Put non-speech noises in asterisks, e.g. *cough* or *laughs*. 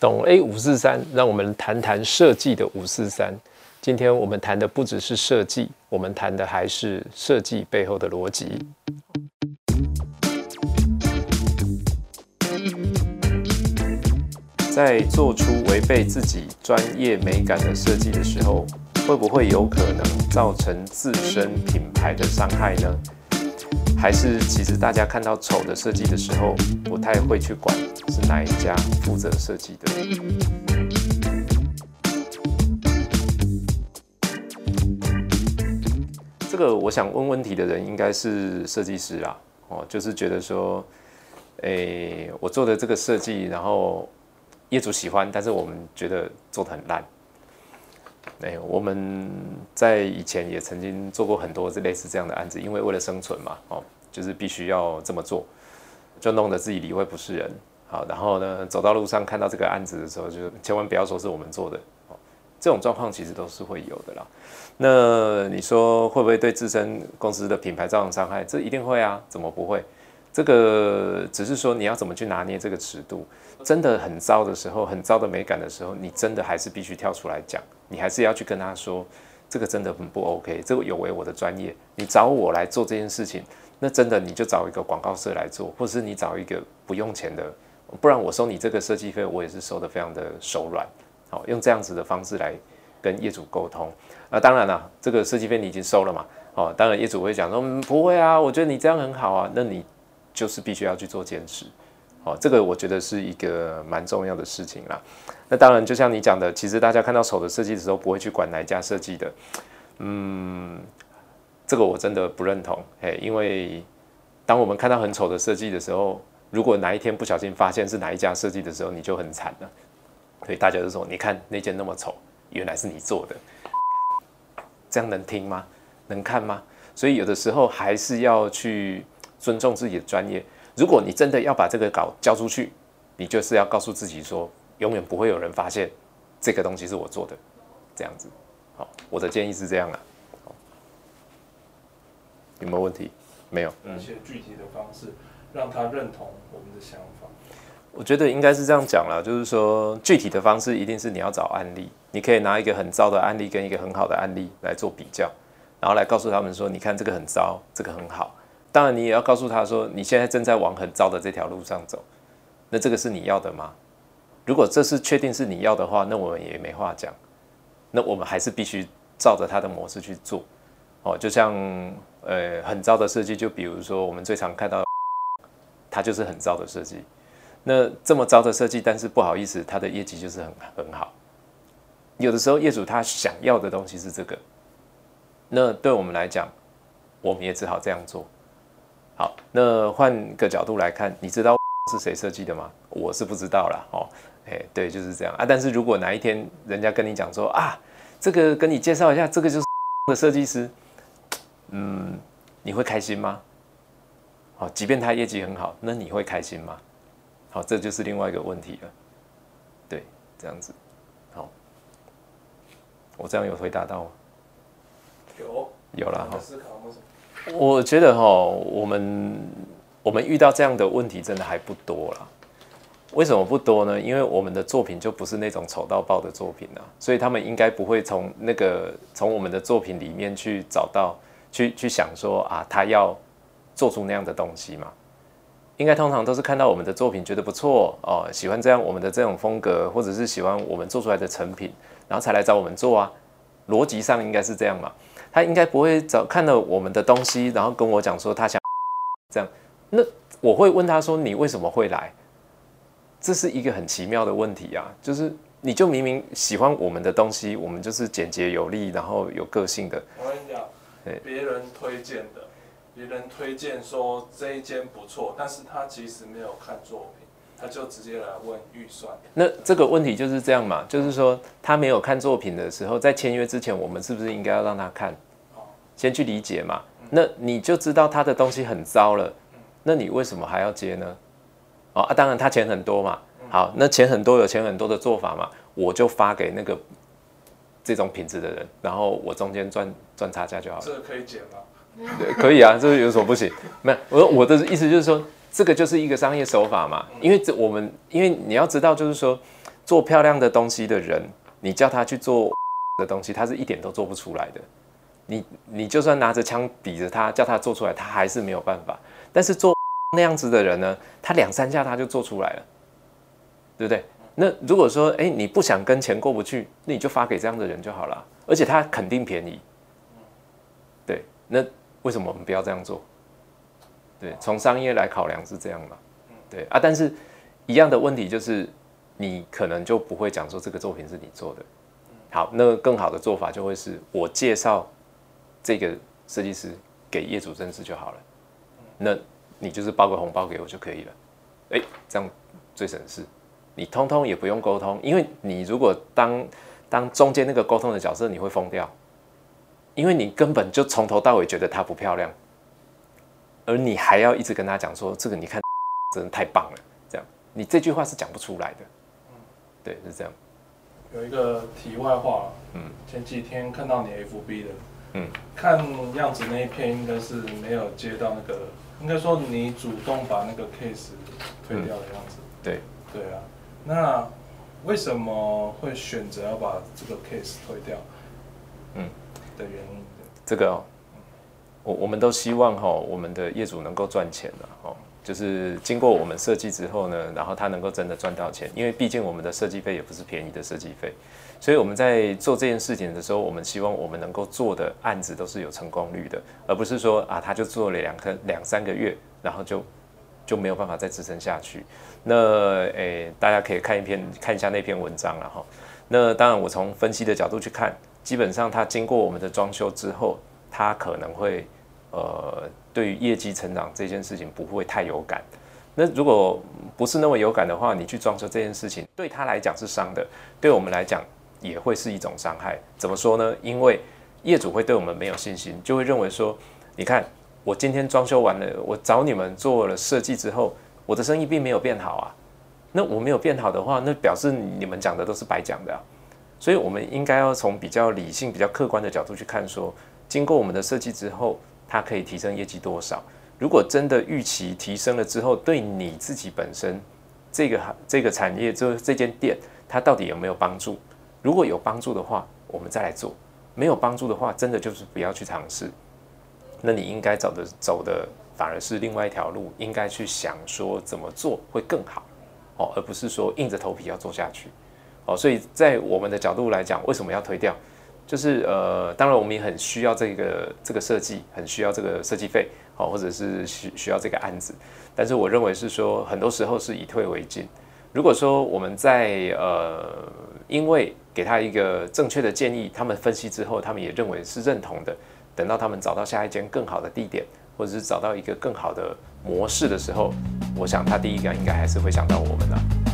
懂 A 五四三，让我们谈谈设计的五四三。今天我们谈的不只是设计，我们谈的还是设计背后的逻辑。在做出违背自己专业美感的设计的时候，会不会有可能造成自身品牌的伤害呢？还是其实大家看到丑的设计的时候，不太会去管是哪一家负责设计的？这个我想问问题的人应该是设计师啊，哦，就是觉得说，诶，我做的这个设计，然后业主喜欢，但是我们觉得做的很烂。哎，我们在以前也曾经做过很多类似这样的案子，因为为了生存嘛，哦，就是必须要这么做，就弄得自己理会不是人。好，然后呢，走到路上看到这个案子的时候，就千万不要说是我们做的。哦，这种状况其实都是会有的啦。那你说会不会对自身公司的品牌造成伤害？这一定会啊，怎么不会？这个只是说你要怎么去拿捏这个尺度。真的很糟的时候，很糟的美感的时候，你真的还是必须跳出来讲，你还是要去跟他说，这个真的很不 OK，这个有违我的专业。你找我来做这件事情，那真的你就找一个广告社来做，或者是你找一个不用钱的，不然我收你这个设计费，我也是收的非常的手软。好，用这样子的方式来跟业主沟通。那当然了，这个设计费你已经收了嘛？哦，当然业主会讲说，嗯，不会啊，我觉得你这样很好啊。那你就是必须要去做坚持。哦，这个我觉得是一个蛮重要的事情啦。那当然，就像你讲的，其实大家看到丑的设计的时候，不会去管哪一家设计的。嗯，这个我真的不认同。嘿，因为当我们看到很丑的设计的时候，如果哪一天不小心发现是哪一家设计的时候，你就很惨了。所以大家就说，你看那件那么丑，原来是你做的。这样能听吗？能看吗？所以有的时候还是要去尊重自己的专业。如果你真的要把这个稿交出去，你就是要告诉自己说，永远不会有人发现这个东西是我做的，这样子。好，我的建议是这样啊。有没有问题？没有。一些具体的方式让他认同我们的想法。我觉得应该是这样讲了，就是说具体的方式一定是你要找案例，你可以拿一个很糟的案例跟一个很好的案例来做比较，然后来告诉他们说，你看这个很糟，这个很好。当然你也要告诉他说，你现在正在往很糟的这条路上走，那这个是你要的吗？如果这是确定是你要的话，那我们也没话讲，那我们还是必须照着他的模式去做。哦，就像呃很糟的设计，就比如说我们最常看到，*laughs* 它就是很糟的设计。那这么糟的设计，但是不好意思，它的业绩就是很很好。有的时候业主他想要的东西是这个，那对我们来讲，我们也只好这样做。好，那换个角度来看，你知道 *laughs* 是谁设计的吗？我是不知道啦。哦，哎，对，就是这样啊。但是如果哪一天人家跟你讲说啊，这个跟你介绍一下，这个就是 *laughs* 的设计师，嗯，你会开心吗？好，即便他业绩很好，那你会开心吗？好，这就是另外一个问题了。对，这样子，好，我这样有回答到吗？有，有了哈。我觉得哈，我们我们遇到这样的问题真的还不多啦。为什么不多呢？因为我们的作品就不是那种丑到爆的作品啊，所以他们应该不会从那个从我们的作品里面去找到去去想说啊，他要做出那样的东西嘛。应该通常都是看到我们的作品觉得不错哦，喜欢这样我们的这种风格，或者是喜欢我们做出来的成品，然后才来找我们做啊。逻辑上应该是这样嘛。他应该不会找看到我们的东西，然后跟我讲说他想这样。那我会问他说你为什么会来？这是一个很奇妙的问题啊，就是你就明明喜欢我们的东西，我们就是简洁有力，然后有个性的。我跟你讲，别人推荐的。别人推荐说这一间不错，但是他其实没有看作品，他就直接来问预算。那这个问题就是这样嘛？就是说他没有看作品的时候，在签约之前，我们是不是应该要让他看？先去理解嘛。那你就知道他的东西很糟了，那你为什么还要接呢？哦啊，当然他钱很多嘛。好，那钱很多有钱很多的做法嘛，我就发给那个这种品质的人，然后我中间赚赚差价就好了。这个可以减吗？对，可以啊，这个有什么不行？没有，我我的意思就是说，这个就是一个商业手法嘛。因为这我们，因为你要知道，就是说，做漂亮的东西的人，你叫他去做的东西，他是一点都做不出来的。你你就算拿着枪比着他，叫他做出来，他还是没有办法。但是做那样子的人呢，他两三下他就做出来了，对不对？那如果说，哎，你不想跟钱过不去，那你就发给这样的人就好了，而且他肯定便宜。对，那为什么我们不要这样做？对，从商业来考量是这样嘛？对啊，但是一样的问题就是，你可能就不会讲说这个作品是你做的。好，那更好的做法就会是我介绍这个设计师给业主认识就好了。那你就是包个红包给我就可以了。哎，这样最省事。你通通也不用沟通，因为你如果当当中间那个沟通的角色，你会疯掉，因为你根本就从头到尾觉得她不漂亮。而你还要一直跟她讲说，这个你看 *laughs* 真的太棒了，这样你这句话是讲不出来的。嗯，对，是这样。有一个题外话，嗯，前几天看到你 FB 的，嗯，看样子那一篇应该是没有接到那个，应该说你主动把那个 case 推掉的样子。对，对啊，那为什么会选择要把这个 case 推掉？嗯，的原因？这个。我我们都希望哈，我们的业主能够赚钱的哦，就是经过我们设计之后呢，然后他能够真的赚到钱，因为毕竟我们的设计费也不是便宜的设计费，所以我们在做这件事情的时候，我们希望我们能够做的案子都是有成功率的，而不是说啊，他就做了两个两三个月，然后就就没有办法再支撑下去。那诶，大家可以看一篇看一下那篇文章了哈。那当然，我从分析的角度去看，基本上它经过我们的装修之后。他可能会，呃，对于业绩成长这件事情不会太有感。那如果不是那么有感的话，你去装修这件事情，对他来讲是伤的，对我们来讲也会是一种伤害。怎么说呢？因为业主会对我们没有信心，就会认为说，你看我今天装修完了，我找你们做了设计之后，我的生意并没有变好啊。那我没有变好的话，那表示你们讲的都是白讲的。所以我们应该要从比较理性、比较客观的角度去看说。经过我们的设计之后，它可以提升业绩多少？如果真的预期提升了之后，对你自己本身这个这个产业，就这间店，它到底有没有帮助？如果有帮助的话，我们再来做；没有帮助的话，真的就是不要去尝试。那你应该走的走的反而是另外一条路，应该去想说怎么做会更好哦，而不是说硬着头皮要做下去哦。所以在我们的角度来讲，为什么要推掉？就是呃，当然我们也很需要这个这个设计，很需要这个设计费，好，或者是需需要这个案子。但是我认为是说，很多时候是以退为进。如果说我们在呃，因为给他一个正确的建议，他们分析之后，他们也认为是认同的。等到他们找到下一间更好的地点，或者是找到一个更好的模式的时候，我想他第一个应该还是会想到我们的。